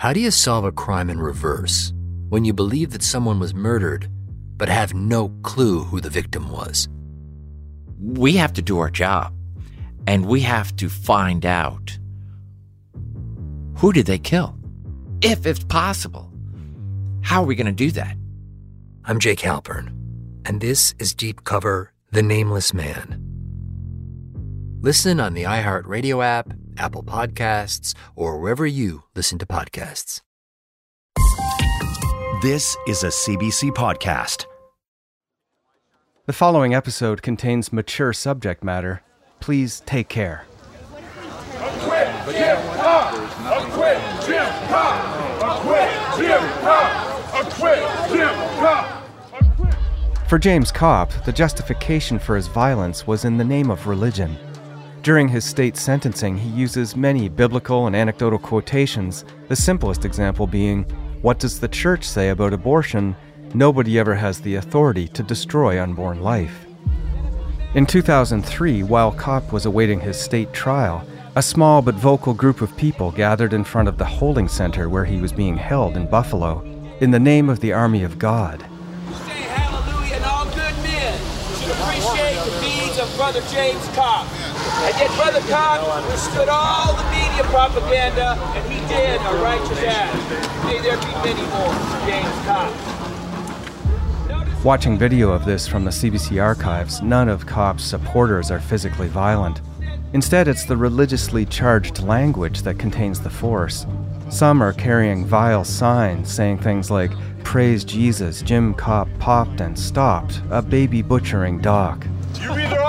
How do you solve a crime in reverse when you believe that someone was murdered but have no clue who the victim was? We have to do our job and we have to find out who did they kill? If it's possible. How are we going to do that? I'm Jake Halpern, and this is Deep Cover The Nameless Man. Listen on the iHeartRadio app, Apple Podcasts, or wherever you listen to podcasts. This is a CBC podcast. The following episode contains mature subject matter. Please take care. Acquit Jim Kopp! Acquit Jim Kopp! Acquit Jim Kopp! Acquit Jim Kopp! For James Kopp, the justification for his violence was in the name of religion. During his state sentencing, he uses many biblical and anecdotal quotations, the simplest example being, What does the church say about abortion? Nobody ever has the authority to destroy unborn life. In 2003, while Kopp was awaiting his state trial, a small but vocal group of people gathered in front of the holding center where he was being held in Buffalo in the name of the Army of God. Say hallelujah and all good men should appreciate the deeds of Brother James Kopp. And yet Brother Kopp withstood all the media propaganda and he did a righteous act. May there be many more James Kopp. Watching video of this from the CBC archives, none of Kopp's supporters are physically violent. Instead, it's the religiously charged language that contains the force. Some are carrying vile signs saying things like, Praise Jesus, Jim Kopp popped and stopped, a baby butchering doc.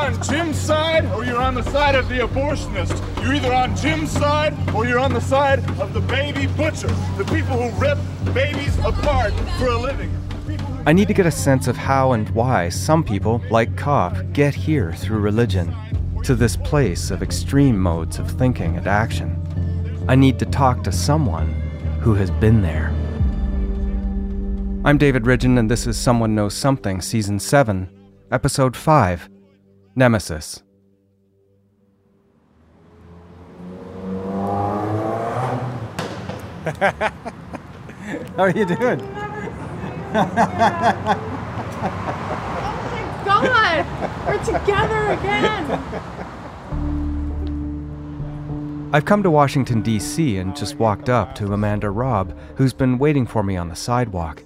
On Jim's side or you're on the side of the abortionist. You're either on Jim's side or you're on the side of the baby butcher, the people who rip babies apart for a living. I need to get a sense of how and why some people, like Kopp, get here through religion, to this place of extreme modes of thinking and action. I need to talk to someone who has been there. I'm David Ridgen, and this is Someone Knows Something, Season 7, Episode 5 Nemesis. How are you doing? Oh my god, we're together again. I've come to Washington, D.C., and just walked up to Amanda Robb, who's been waiting for me on the sidewalk.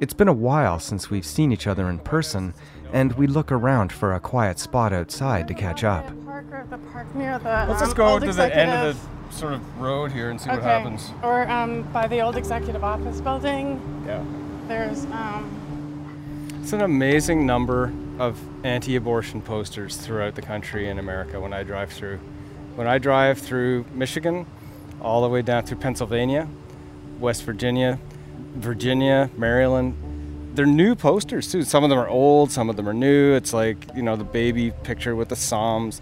It's been a while since we've seen each other in person, and we look around for a quiet spot outside to catch up. Park or the park near the. Let's um, just go old to the end of the sort of road here and see what happens. Or um, by the old executive office building. Yeah. There's um. It's an amazing number of anti abortion posters throughout the country in America when I drive through. When I drive through Michigan, all the way down through Pennsylvania, West Virginia, Virginia, Maryland, they're new posters too. Some of them are old, some of them are new. It's like, you know, the baby picture with the Psalms.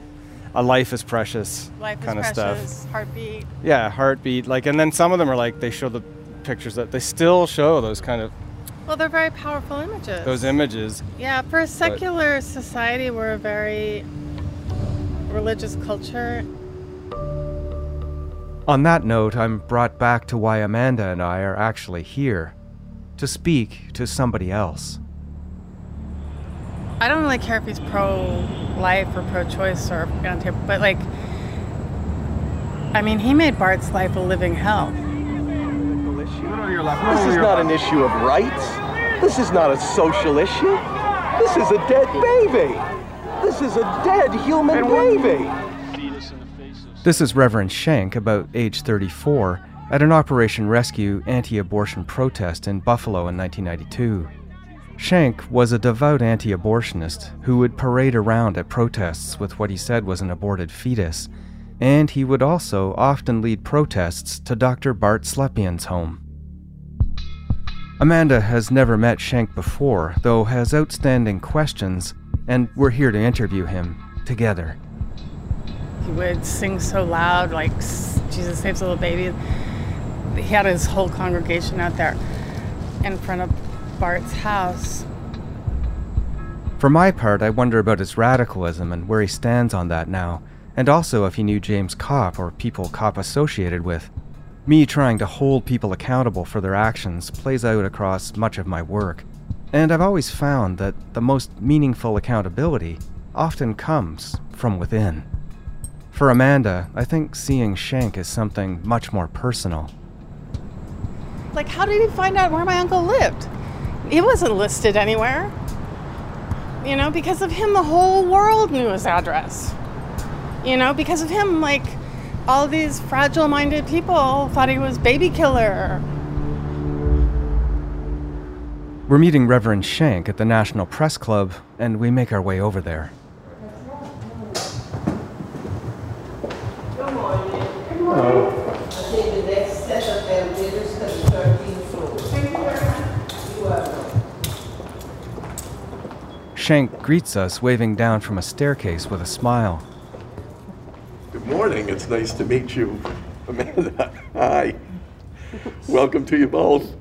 A life is precious Life is kind of precious. stuff. Heartbeat. Yeah, heartbeat. Like, and then some of them are like they show the pictures that they still show those kind of Well, they're very powerful images. those images. Yeah, for a secular society, we're a very religious culture. On that note, I'm brought back to why Amanda and I are actually here to speak to somebody else. I don't really care if he's pro life or pro choice or anti, but like, I mean, he made Bart's life a living hell. This is not an issue of rights. This is not a social issue. This is a dead baby. This is a dead human baby. This is Reverend Schenck, about age 34, at an Operation Rescue anti abortion protest in Buffalo in 1992. Schenck was a devout anti abortionist who would parade around at protests with what he said was an aborted fetus, and he would also often lead protests to Dr. Bart Slepian's home. Amanda has never met Schenck before, though has outstanding questions, and we're here to interview him together. He would sing so loud, like Jesus saves little baby. He had his whole congregation out there in front of Bart's house. For my part, I wonder about his radicalism and where he stands on that now, and also if he knew James Kopp or people Kopp associated with. Me trying to hold people accountable for their actions plays out across much of my work, and I've always found that the most meaningful accountability often comes from within. For Amanda, I think seeing Schenck is something much more personal. Like, how did he find out where my uncle lived? He wasn't listed anywhere. You know, because of him, the whole world knew his address. You know, because of him, like, all these fragile minded people thought he was baby killer. We're meeting Reverend Schenck at the National Press Club, and we make our way over there. Schenck greets us, waving down from a staircase with a smile. Good morning. It's nice to meet you, Amanda. Hi. Welcome to you both.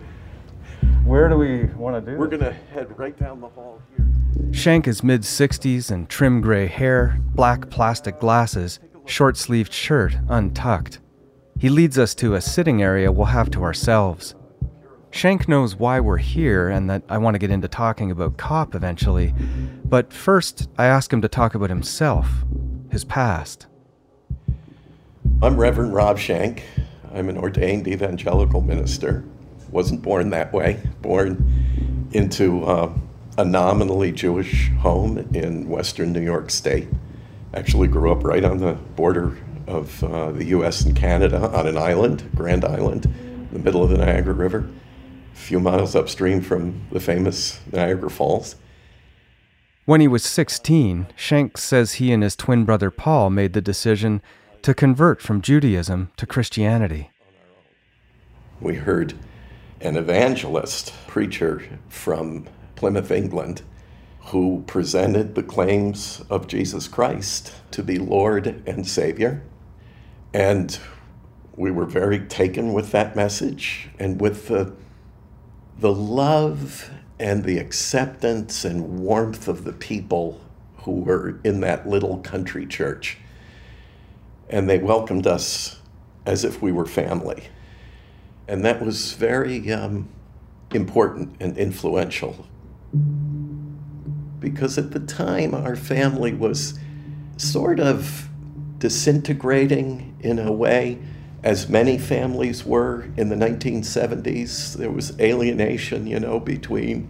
Where do we want to do? We're going to head right down the hall here. Schenck is mid 60s and trim gray hair, black plastic glasses, short sleeved shirt untucked. He leads us to a sitting area we'll have to ourselves. Schenck knows why we're here and that I want to get into talking about Kopp eventually, but first I ask him to talk about himself, his past. I'm Reverend Rob Schenck. I'm an ordained evangelical minister. Wasn't born that way, born into uh, a nominally Jewish home in western New York State. Actually, grew up right on the border of uh, the US and Canada on an island, Grand Island, in the middle of the Niagara River few miles upstream from the famous Niagara Falls. When he was 16, Schenck says he and his twin brother Paul made the decision to convert from Judaism to Christianity. We heard an evangelist, preacher from Plymouth, England, who presented the claims of Jesus Christ to be Lord and Savior. And we were very taken with that message and with the the love and the acceptance and warmth of the people who were in that little country church. And they welcomed us as if we were family. And that was very um, important and influential. Because at the time, our family was sort of disintegrating in a way as many families were in the 1970s. There was alienation, you know, between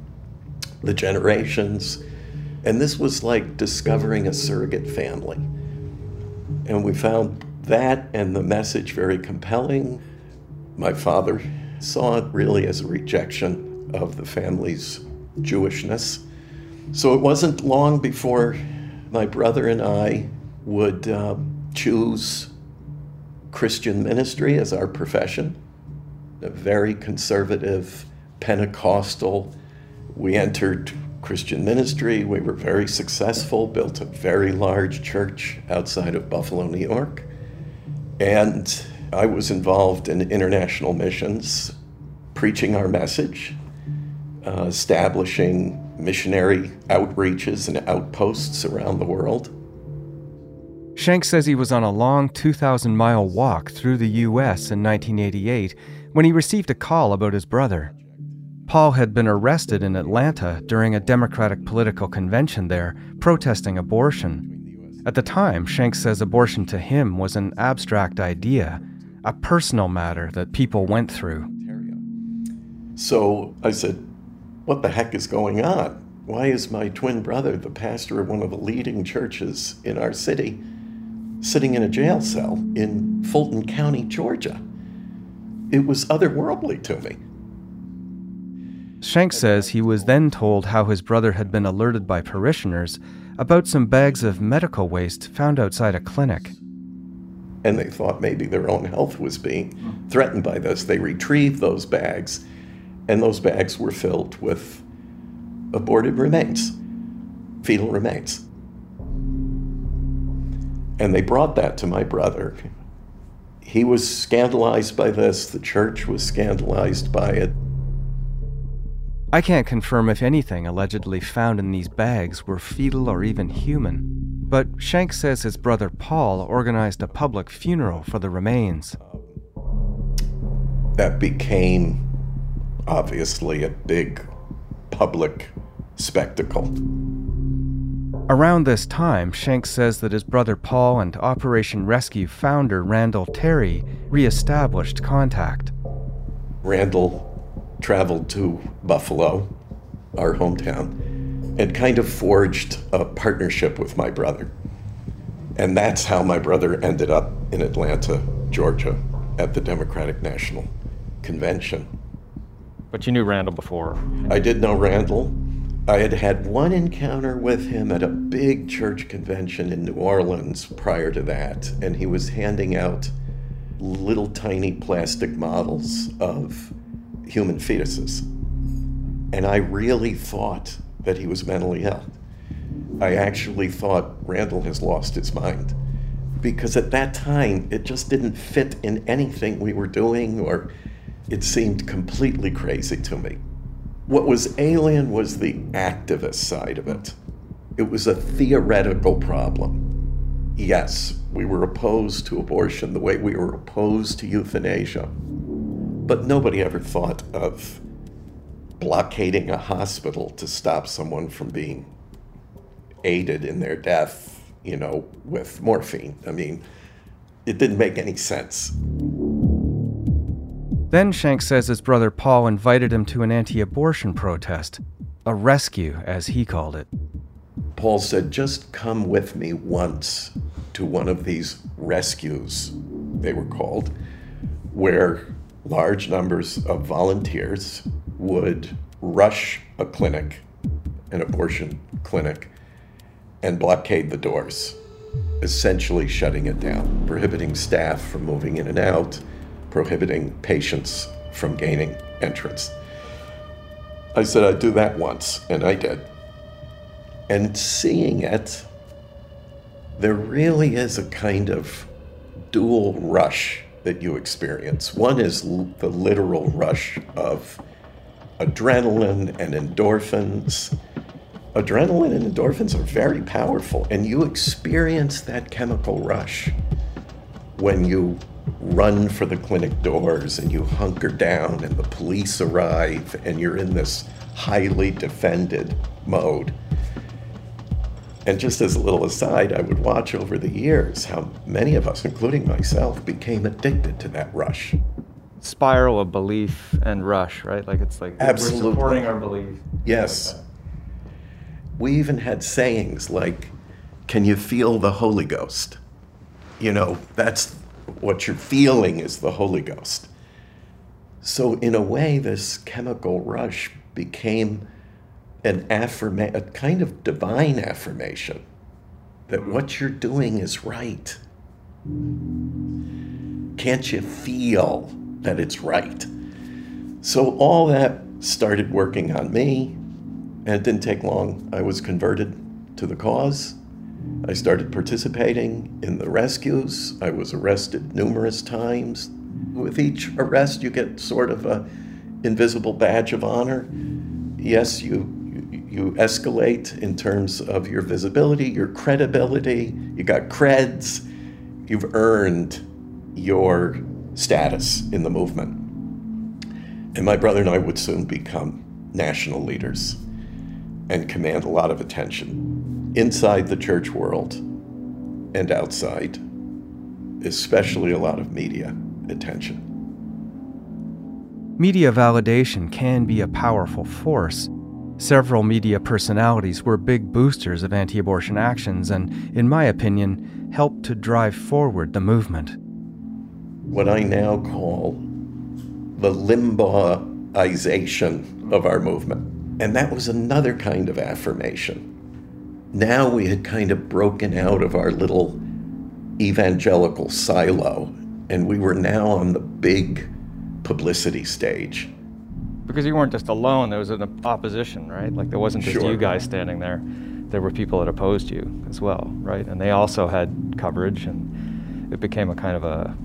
the generations. And this was like discovering a surrogate family. And we found that and the message very compelling. My father saw it really as a rejection of the family's Jewishness. So it wasn't long before my brother and I would uh, choose Christian ministry as our profession, a very conservative, Pentecostal. We entered Christian ministry. We were very successful, built a very large church outside of Buffalo, New York. And I was involved in international missions, preaching our message, uh, establishing missionary outreaches and outposts around the world. Schenck says he was on a long 2,000 mile walk through the U.S. in 1988 when he received a call about his brother. Paul had been arrested in Atlanta during a Democratic political convention there, protesting abortion. At the time, Schenck says abortion to him was an abstract idea, a personal matter that people went through. So I said, What the heck is going on? Why is my twin brother, the pastor of one of the leading churches in our city, sitting in a jail cell in Fulton County, Georgia. It was otherworldly to me. Schenck says he was then told how his brother had been alerted by parishioners about some bags of medical waste found outside a clinic. And they thought maybe their own health was being threatened by this. They retrieved those bags, and those bags were filled with aborted remains, fetal remains. And they brought that to my brother. He was scandalized by this, the church was scandalized by it. I can't confirm if anything allegedly found in these bags were fetal or even human, but Schenck says his brother Paul organized a public funeral for the remains. that became obviously a big public spectacle. Around this time, Shanks says that his brother Paul and Operation Rescue founder Randall Terry reestablished contact. Randall traveled to Buffalo, our hometown, and kind of forged a partnership with my brother. And that's how my brother ended up in Atlanta, Georgia, at the Democratic National Convention. But you knew Randall before. I did know Randall. I had had one encounter with him at a big church convention in New Orleans prior to that, and he was handing out little tiny plastic models of human fetuses. And I really thought that he was mentally ill. I actually thought Randall has lost his mind because at that time it just didn't fit in anything we were doing or it seemed completely crazy to me. What was alien was the activist side of it. It was a theoretical problem. Yes, we were opposed to abortion the way we were opposed to euthanasia. But nobody ever thought of blockading a hospital to stop someone from being aided in their death, you know, with morphine. I mean, it didn't make any sense. Then Schenck says his brother Paul invited him to an anti abortion protest, a rescue, as he called it. Paul said, just come with me once to one of these rescues, they were called, where large numbers of volunteers would rush a clinic, an abortion clinic, and blockade the doors, essentially shutting it down, prohibiting staff from moving in and out, prohibiting patients from gaining entrance. I said I'd do that once, and I did. And seeing it, there really is a kind of dual rush that you experience. One is l- the literal rush of adrenaline and endorphins. Adrenaline and endorphins are very powerful, and you experience that chemical rush when you run for the clinic doors and you hunker down and the police arrive and you're in this highly defended mode. And just as a little aside, I would watch over the years how many of us, including myself, became addicted to that rush. Spiral of belief and rush, right? Like it's like Absolutely. we're supporting our belief. Yes. We even had sayings like, Can you feel the Holy Ghost? You know, that's what you're feeling is the Holy Ghost. So, in a way, this chemical rush became an affirma- a kind of divine affirmation that hmm. what you're doing is right. Can't you feel that it's right? So, all that started working on me, and it didn't take long. I was converted to the cause. I started participating in the rescues. I was arrested numerous times. With each arrest, you get sort of a invisible badge of honor. Yes, you you escalate in terms of your visibility, your credibility. You got creds. You've earned your status in the movement. And my brother and I would soon become national leaders and command a lot of attention inside the church world and outside, especially a lot of media attention. Media validation can be a powerful force. Several media personalities were big boosters of anti abortion actions and, in my opinion, helped to drive forward the movement. What I now call the Limbaughization of our movement. And that was another kind of affirmation. Now we had kind of broken out of our little evangelical silo, and we were now on the big publicity stage. Because you weren't just alone, there was an opposition, right? Like there wasn't just Sure. you guys standing there. There were people that opposed you as well, right? And they also had coverage, and it became a kind of a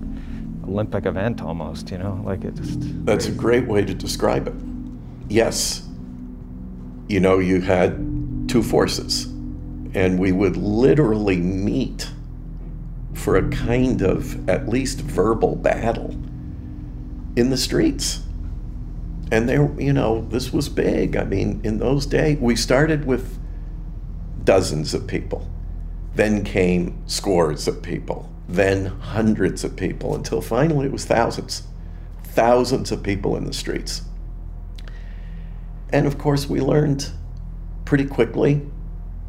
Olympic event almost, you know? Like it just. That's a great way to describe it. Yes. You know, you had two forces, and we would literally meet for a kind of at least verbal battle in the streets. And there, you know, this was big. I mean, in those days, we started with dozens of people. Then came scores of people. Then hundreds of people until finally it was thousands. Thousands of people in the streets. And of course, we learned pretty quickly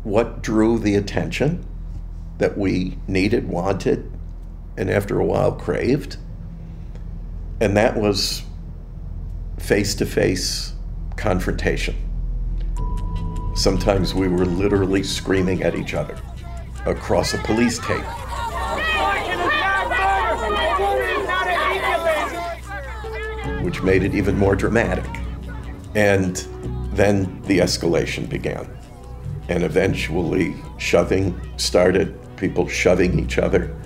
what drew the attention that we needed, wanted, and after a while craved. And that was face to face confrontation. Sometimes we were literally screaming at each other across a police tape. Which made it even more dramatic. And then the escalation began. And eventually, shoving started, people shoving each other,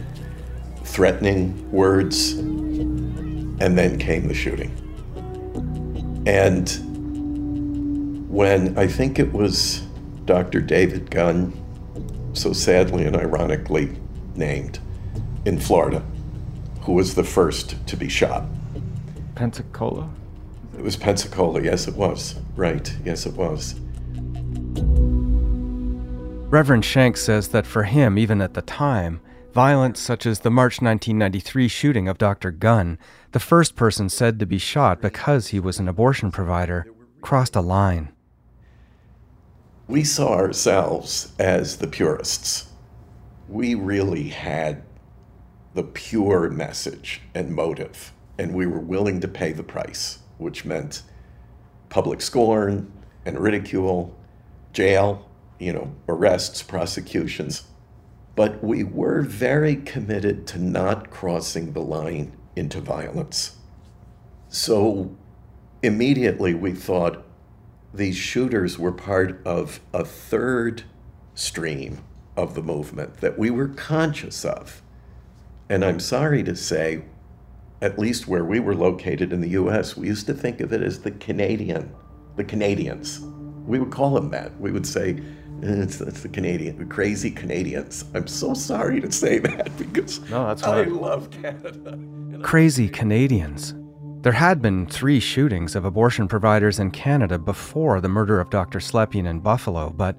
threatening words, and then came the shooting. And when I think it was Dr. David Gunn, so sadly and ironically named, in Florida, who was the first to be shot. Pensacola? It was Pensacola, yes, it was. Right, yes, it was. Reverend Schenck says that for him, even at the time, violence such as the March 1993 shooting of Dr. Gunn, the first person said to be shot because he was an abortion provider, crossed a line. We saw ourselves as the purists. We really had the pure message and motive, and we were willing to pay the price, which meant public scorn and ridicule, jail, you know, arrests, prosecutions. But we were very committed to not crossing the line into violence. So immediately we thought these shooters were part of a third stream of the movement that we were conscious of. And I'm sorry to say, at least where we were located in the US, we used to think of it as the Canadian, the Canadians. We would call them that. We would say, it's, it's the Canadian, the crazy Canadians. I'm so sorry to say that because no, that's I fine. love Canada. Crazy Canadians. There had been three shootings of abortion providers in Canada before the murder of Dr. Slepian in Buffalo, but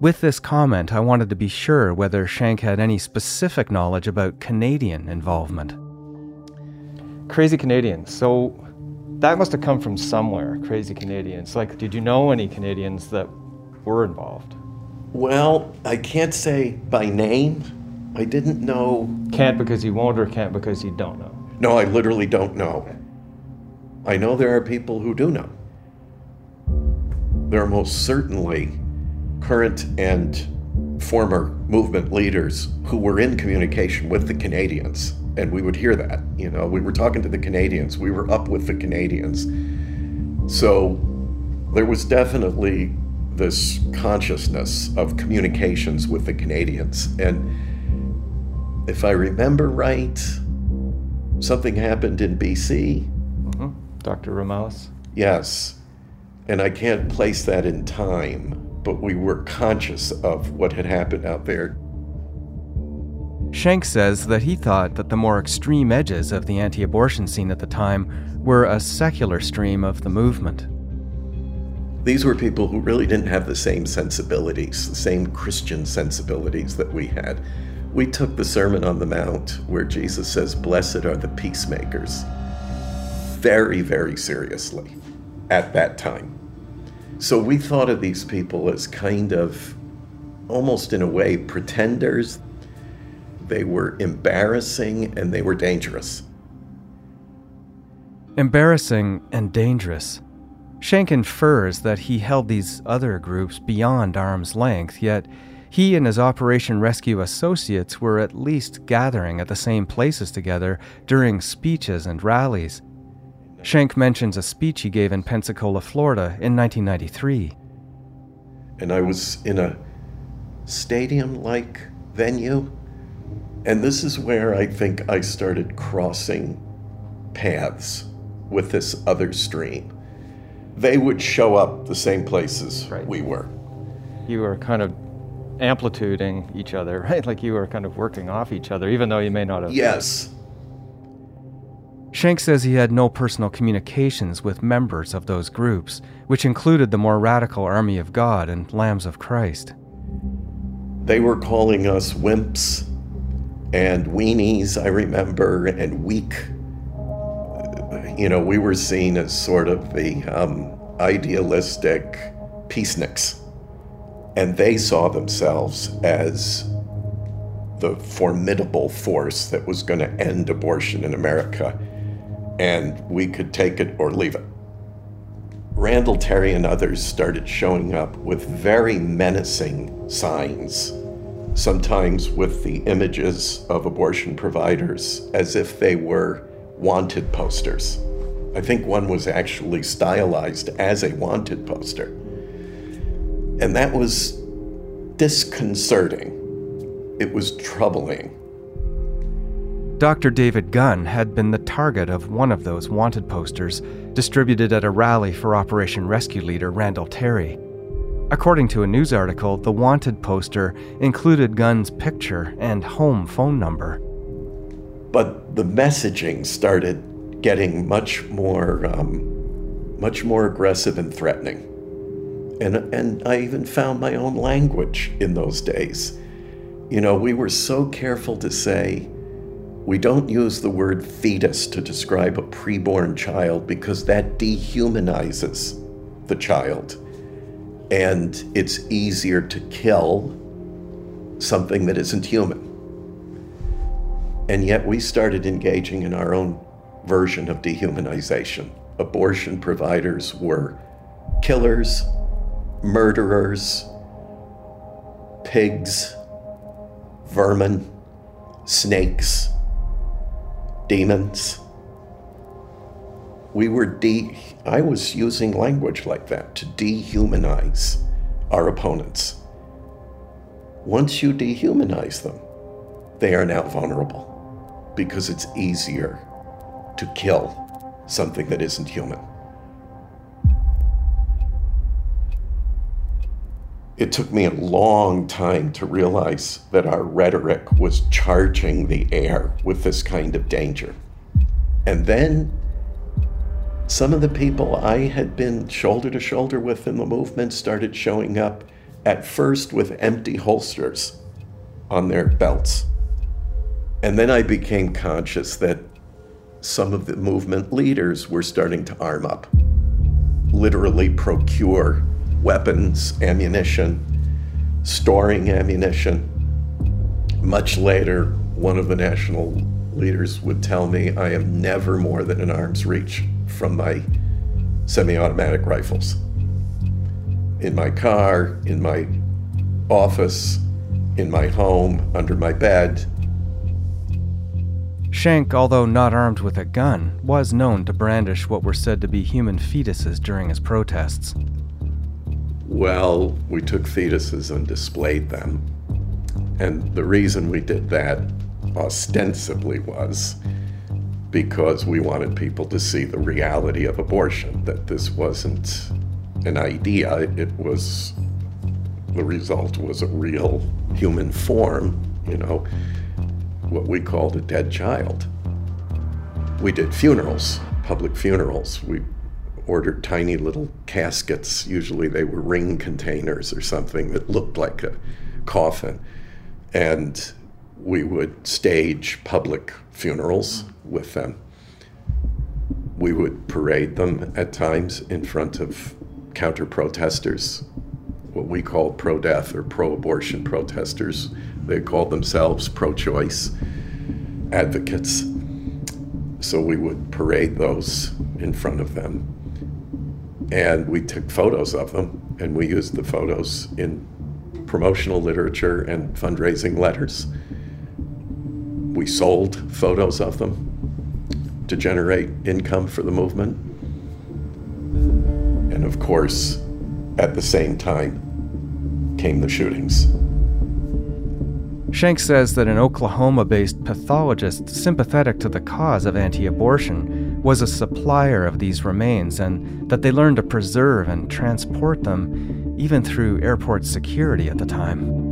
with this comment, I wanted to be sure whether Schenck had any specific knowledge about Canadian involvement. Crazy Canadians. So that must have come from somewhere, Crazy Canadians. Like, did you know any Canadians that were involved? Well, I can't say by name. I didn't know. Can't because you won't, or can't because you don't know? No, I literally don't know. I know there are people who do know. There are most certainly current and former movement leaders who were in communication with the Canadians, and we would hear that. You know, we were talking to the Canadians, we were up with the Canadians. So there was definitely this consciousness of communications with the Canadians. And if I remember right, something happened in BC. Mm-hmm. Dr. Ramos? Yes. And I can't place that in time, but we were conscious of what had happened out there. Schenck says that he thought that the more extreme edges of the anti abortion scene at the time were a secular stream of the movement. These were people who really didn't have the same sensibilities, the same Christian sensibilities that we had. We took the Sermon on the Mount, where Jesus says, Blessed are the peacemakers, very, very seriously at that time. So we thought of these people as kind of, almost in a way, pretenders. They were embarrassing and they were dangerous. Embarrassing and dangerous. Schenck infers that he held these other groups beyond arm's length, yet he and his Operation Rescue associates were at least gathering at the same places together during speeches and rallies. Schenck mentions a speech he gave in Pensacola, Florida in 1993. And I was in a stadium like venue, and this is where I think I started crossing paths with this other stream. They would show up the same places right. we were. You were kind of amplituding each other, right? Like you were kind of working off each other, even though you may not have. Yes. Schenck says he had no personal communications with members of those groups, which included the more radical Army of God and Lambs of Christ. They were calling us wimps and weenies, I remember, and weak. You know, we were seen as sort of the um, idealistic peaceniks. And they saw themselves as the formidable force that was going to end abortion in America. And we could take it or leave it. Randall Terry and others started showing up with very menacing signs, sometimes with the images of abortion providers as if they were wanted posters. I think one was actually stylized as a wanted poster. And that was disconcerting. It was troubling. Dr. David Gunn had been the target of one of those wanted posters distributed at a rally for Operation Rescue leader Randall Terry. According to a news article, the wanted poster included Gunn's picture and home phone number. But the messaging started getting much more, um, much more aggressive and threatening. And, and I even found my own language in those days. You know, we were so careful to say, we don't use the word fetus to describe a preborn child because that dehumanizes the child. And it's easier to kill something that isn't human. And yet we started engaging in our own version of dehumanization. Abortion providers were killers, murderers, pigs, vermin, snakes, demons. We were de I was using language like that to dehumanize our opponents. Once you dehumanize them, they are now vulnerable because it's easier to kill something that isn't human. It took me a long time to realize that our rhetoric was charging the air with this kind of danger. And then some of the people I had been shoulder to shoulder with in the movement started showing up at first with empty holsters on their belts. And then I became conscious that some of the movement leaders were starting to arm up, literally procure weapons, ammunition, storing ammunition. Much later, one of the national leaders would tell me I am never more than an arm's reach from my semi automatic rifles. In my car, in my office, in my home, under my bed. Schenck, although not armed with a gun, was known to brandish what were said to be human fetuses during his protests. Well, we took fetuses and displayed them. And the reason we did that ostensibly was because we wanted people to see the reality of abortion, that this wasn't an idea, it was the result was a real human form, you know, what we called a dead child. We did funerals, public funerals. We ordered tiny little caskets. Usually they were ring containers or something that looked like a coffin. And we would stage public funerals with them. We would parade them at times in front of counter protesters, what we called pro death or pro abortion protesters. They called themselves pro choice advocates. So we would parade those in front of them and we took photos of them and we used the photos in promotional literature and fundraising letters. We sold photos of them to generate income for the movement. And of course, at the same time came the shootings. Schenck says that an Oklahoma based pathologist sympathetic to the cause of anti abortion was a supplier of these remains and that they learned to preserve and transport them even through airport security at the time.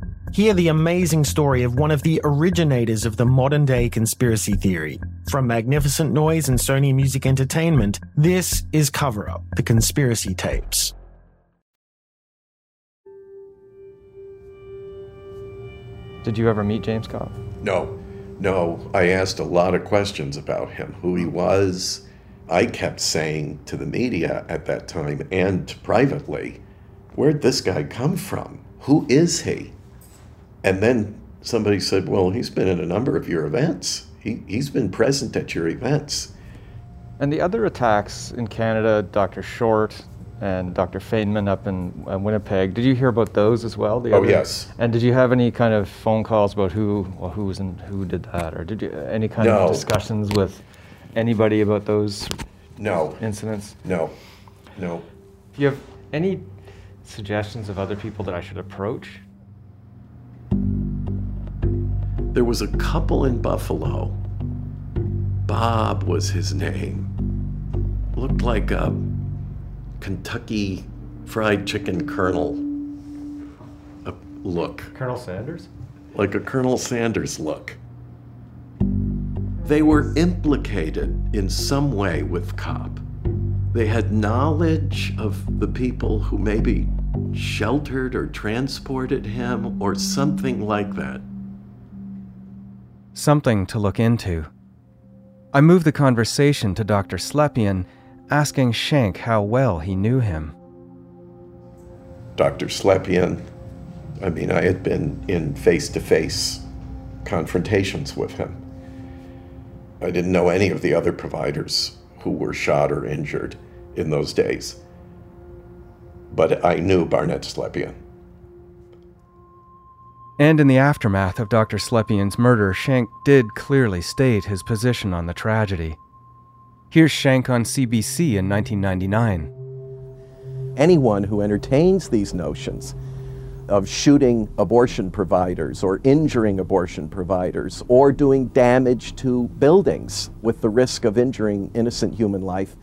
Hear the amazing story of one of the originators of the modern day conspiracy theory. From Magnificent Noise and Sony Music Entertainment, this is Cover Up The Conspiracy Tapes. Did you ever meet James Kopp? No, no. I asked a lot of questions about him, who he was. I kept saying to the media at that time and privately, where'd this guy come from? Who is he? And then somebody said, well, he's been at a number of your events. He, he's been present at your events. And the other attacks in Canada, Dr. Short and Dr. Fainman up in uh, Winnipeg, did you hear about those as well? The Oh, other- yes. And did you have any kind of phone calls about who, well, who was in, who did that, or did you any kind No. of discussions with anybody about those? No. Incidents. No. No. Do you have any suggestions of other people that I should approach? There was a couple in Buffalo. Bob was his name. Looked like a Kentucky fried chicken colonel a look, Colonel Sanders? like a Colonel Sanders look. They were implicated in some way with Kopp. They had knowledge of the people who maybe sheltered or transported him or something like that. Something to look into. I moved the conversation to Dr. Slepian, asking Schenck how well he knew him. Dr. Slepian, I mean, I had been in face to face confrontations with him. I didn't know any of the other providers who were shot or injured in those days. But I knew Barnett Slepian. And in the aftermath of Dr. Slepian's murder, Schenck did clearly state his position on the tragedy. Here's Schenck on CBC in 1999. anyone who entertains these notions of shooting abortion providers or injuring abortion providers or doing damage to buildings with the risk of injuring innocent human life,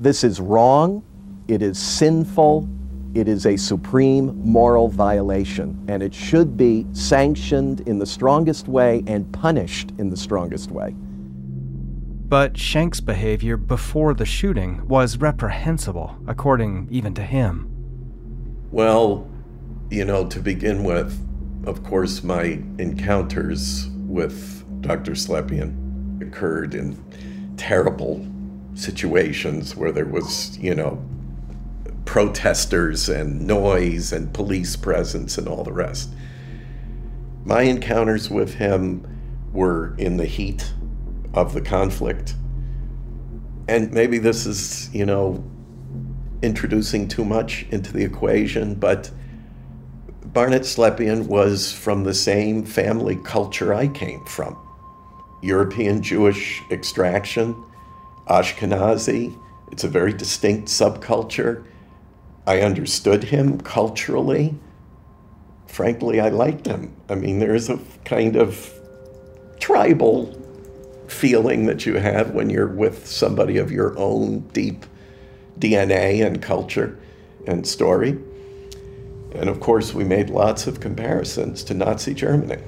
this is wrong, it is sinful, it is a supreme moral violation, and it should be sanctioned in the strongest way and punished in the strongest way. But Schenck's behavior before the shooting was reprehensible, according even to him. Well, you know, to begin with, of course, my encounters with Dr. Slepian occurred in terrible situations where there was, you know, protesters and noise and police presence and all the rest. My encounters with him were in the heat of the conflict. And maybe this is, you know, introducing too much into the equation, but Barnett Slepian was from the same family culture I came from European Jewish extraction, Ashkenazi. It's a very distinct subculture. I understood him culturally. Frankly, I liked him. I mean, there's a kind of tribal feeling that you have when you're with somebody of your own deep DNA and culture and story. And of course, we made lots of comparisons to Nazi Germany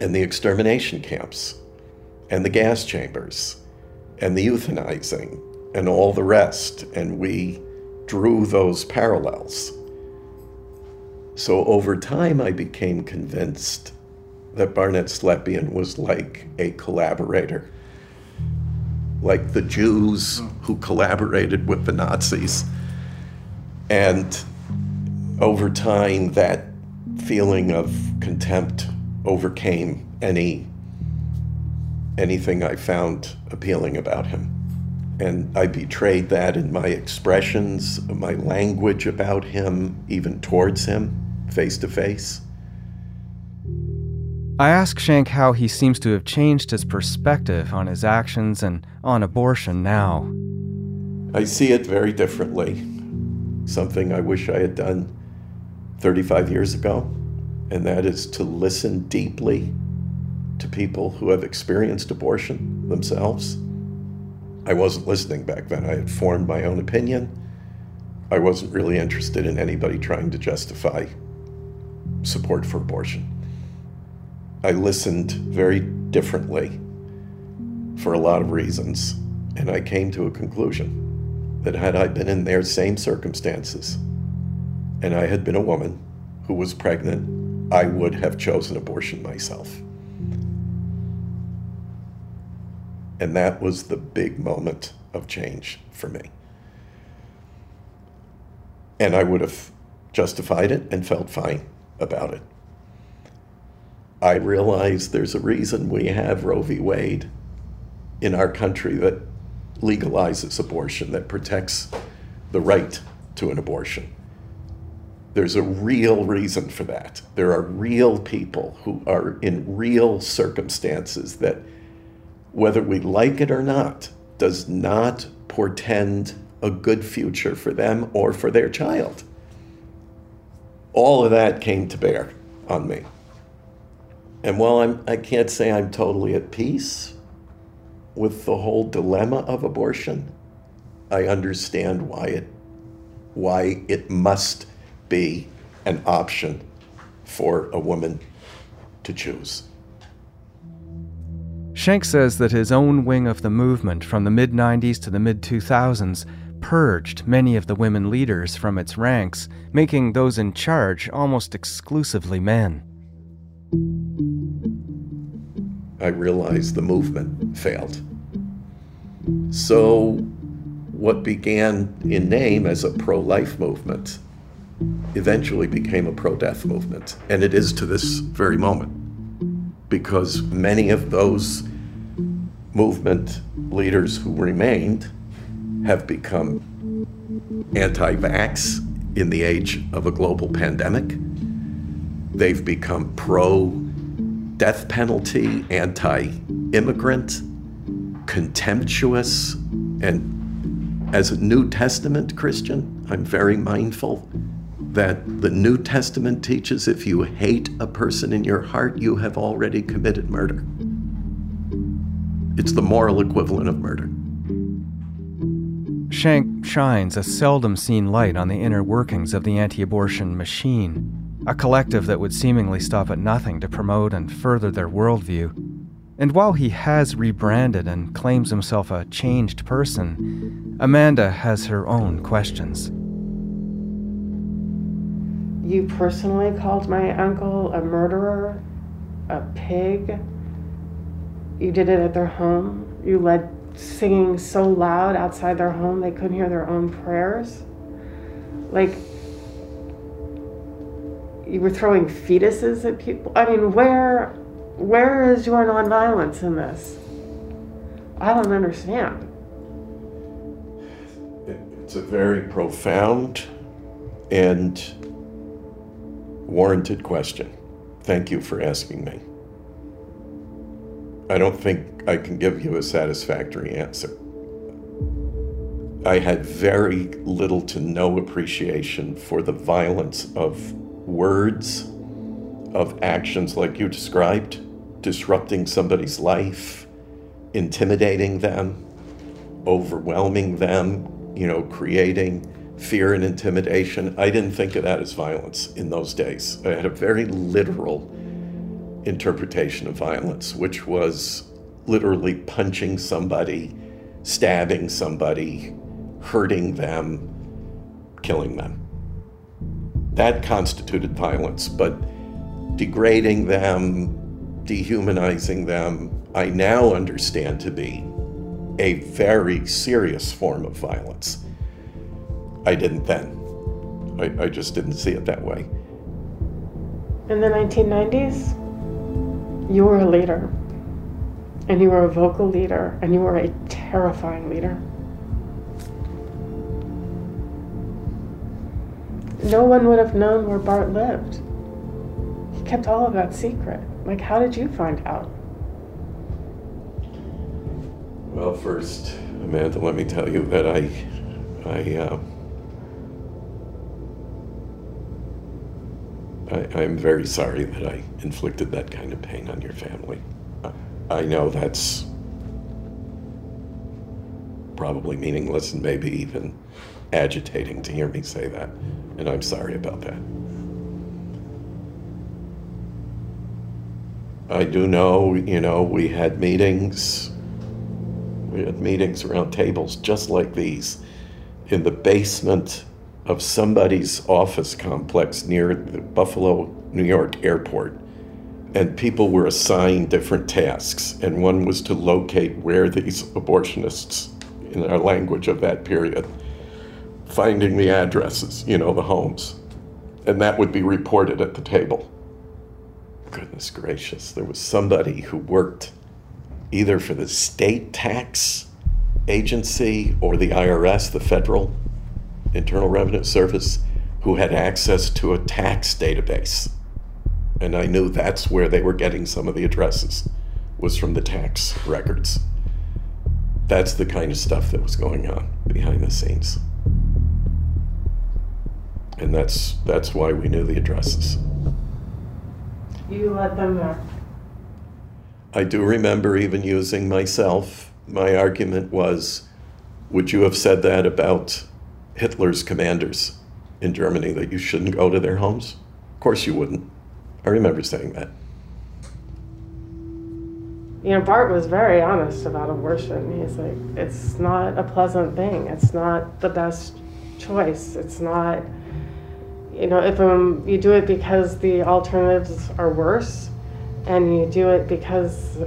and the extermination camps and the gas chambers and the euthanizing and all the rest. And we drew those parallels. So over time, I became convinced that Barnett Slepian was like a collaborator, like the Jews who collaborated with the Nazis. And over time, that feeling of contempt overcame any anything I found appealing about him. And I betrayed that in my expressions, my language about him, even towards him, face to face. I ask Schenck how he seems to have changed his perspective on his actions and on abortion now. I see it very differently. something I wish I had done 35 years ago, and that is to listen deeply to people who have experienced abortion themselves. I wasn't listening back then. I had formed my own opinion. I wasn't really interested in anybody trying to justify support for abortion. I listened very differently for a lot of reasons, and I came to a conclusion that had I been in their same circumstances and I had been a woman who was pregnant, I would have chosen abortion myself. And that was the big moment of change for me. And I would have justified it and felt fine about it. I realize there's a reason we have Roe v. Wade in our country that legalizes abortion, that protects the right to an abortion. There's a real reason for that. There are real people who are in real circumstances that whether we like it or not, does not portend a good future for them or for their child. All of that came to bear on me. And while I'm, I can't say I'm totally at peace with the whole dilemma of abortion, I understand why it, why it must be an option for a woman to choose. Schenck says that his own wing of the movement from the mid 90s to the mid 2000s purged many of the women leaders from its ranks, making those in charge almost exclusively men. I realized the movement failed. So, what began in name as a pro life movement eventually became a pro death movement, and it is to this very moment because many of those movement leaders who remained have become anti vax in the age of a global pandemic. They've become pro death penalty, anti immigrant, contemptuous, and as a New Testament Christian, I'm very mindful that the New Testament teaches if you hate a person in your heart, you have already committed murder. It's the moral equivalent of murder. Schenck shines a seldom seen light on the inner workings of the anti abortion machine, a collective that would seemingly stop at nothing to promote and further their worldview. And while he has rebranded and claims himself a changed person, Amanda has her own questions. You personally called my uncle a murderer, a pig. You did it at their home. You led singing so loud outside their home they couldn't hear their own prayers. Like, you were throwing fetuses at people. I mean, where, where is your nonviolence in this? I don't understand. It's a very profound and warranted question. Thank you for asking me. I don't think I can give you a satisfactory answer. I had very little to no appreciation for the violence of words, of actions like you described, disrupting somebody's life, intimidating them, overwhelming them, you know, creating fear and intimidation. I didn't think of that as violence in those days. I had a very literal interpretation of violence, which was literally punching somebody, stabbing somebody, hurting them, killing them. That constituted violence, but degrading them, dehumanizing them, I now understand to be a very serious form of violence. I didn't then. I, I just didn't see it that way. In the 1990s, you were a leader. And you were a vocal leader, and you were a terrifying leader. No one would have known where Bart lived. He kept all of that secret. Like, how did you find out? Well, first, Amanda, let me tell you that I, I, uh, I, I'm very sorry that I inflicted that kind of pain on your family. I know that's probably meaningless and maybe even agitating to hear me say that, and I'm sorry about that. I do know, you know, we had meetings. We had meetings around tables just like these in the basement of somebody's office complex near the Buffalo, New York airport. And people were assigned different tasks, and one was to locate where these abortionists, in our language of that period, finding the addresses, you know, the homes. And that would be reported at the table. Goodness gracious, there was somebody who worked either for the state tax agency or the IRS, the federal Internal Revenue Service, who had access to a tax database. And I knew that's where they were getting some of the addresses, was from the tax records. That's the kind of stuff that was going on behind the scenes. And that's that's why we knew the addresses. You let them know. I do remember even using myself. My argument was would you have said that about Hitler's commanders in Germany that you shouldn't go to their homes? Of course you wouldn't. I remember saying that. You know, Bart was very honest about abortion. He's like, it's not a pleasant thing. It's not the best choice. It's not, you know, if um, you do it because the alternatives are worse, and you do it because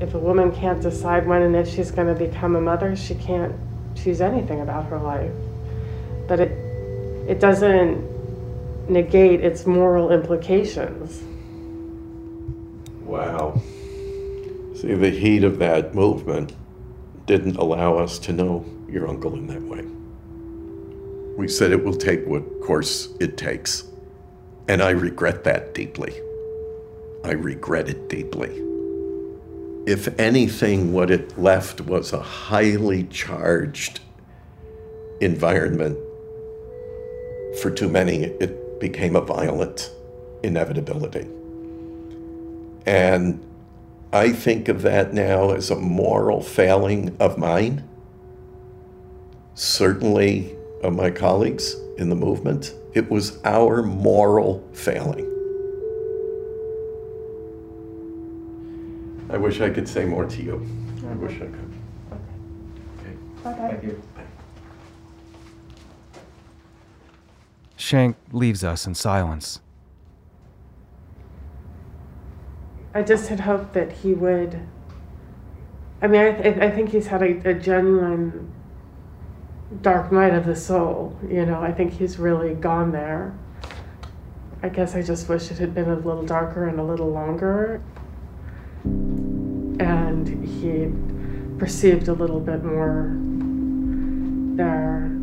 if a woman can't decide when and if she's going to become a mother, she can't choose anything about her life. But it, it doesn't negate its moral implications. Wow. See, the heat of that movement didn't allow us to know your uncle in that way. We said it will take what course it takes. And I regret that deeply. I regret it deeply. If anything, what it left was a highly charged environment. For too many, it became a violent inevitability. And I think of that now as a moral failing of mine, certainly of my colleagues in the movement. It was our moral failing. I wish I could say more to you. I wish I could. Okay. Okay. Thank you. Schenck leaves us in silence. I just had hoped that he would. I mean, I, th- I think he's had a, a genuine dark night of the soul. You know, I think he's really gone there. I guess I just wish it had been a little darker and a little longer. And he perceived a little bit more there.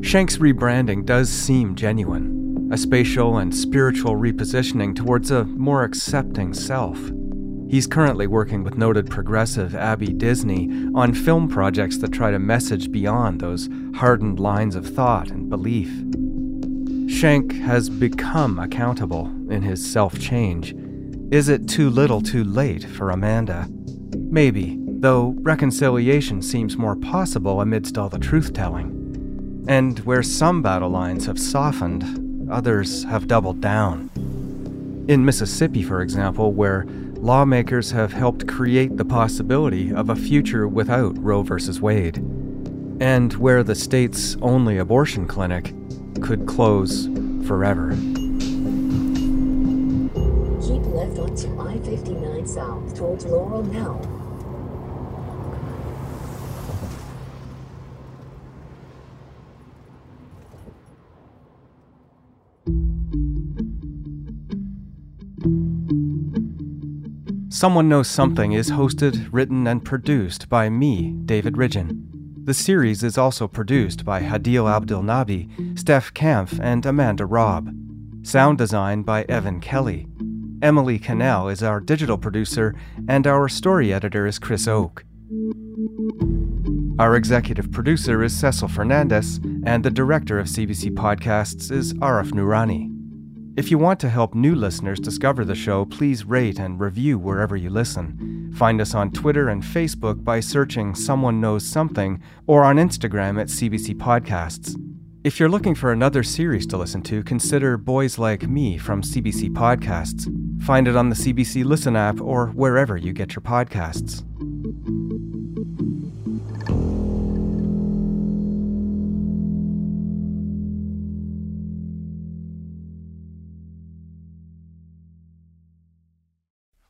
Schenck's rebranding does seem genuine, a spatial and spiritual repositioning towards a more accepting self. He's currently working with noted progressive Abby Disney on film projects that try to message beyond those hardened lines of thought and belief. Schenck has become accountable in his self change. Is it too little too late for Amanda? Maybe, though reconciliation seems more possible amidst all the truth telling. And where some battle lines have softened, others have doubled down. In Mississippi, for example, where lawmakers have helped create the possibility of a future without Roe v. Wade, and where the state's only abortion clinic could close forever. Keep left onto I 59 South towards Laurel now. Someone Knows Something is hosted, written, and produced by me, David Ridgen. The series is also produced by Hadil Abdelnabi, Steph Kampf, and Amanda Robb. Sound design by Evan Kelly. Emily Cannell is our digital producer, and our story editor is Chris Oke. Our executive producer is Cecil Fernandez, and the director of CBC Podcasts is Arif Noorani. If you want to help new listeners discover the show, please rate and review wherever you listen. Find us on Twitter and Facebook by searching Someone Knows Something or on Instagram at CBC Podcasts. If you're looking for another series to listen to, consider Boys Like Me from CBC Podcasts. Find it on the CBC Listen app or wherever you get your podcasts.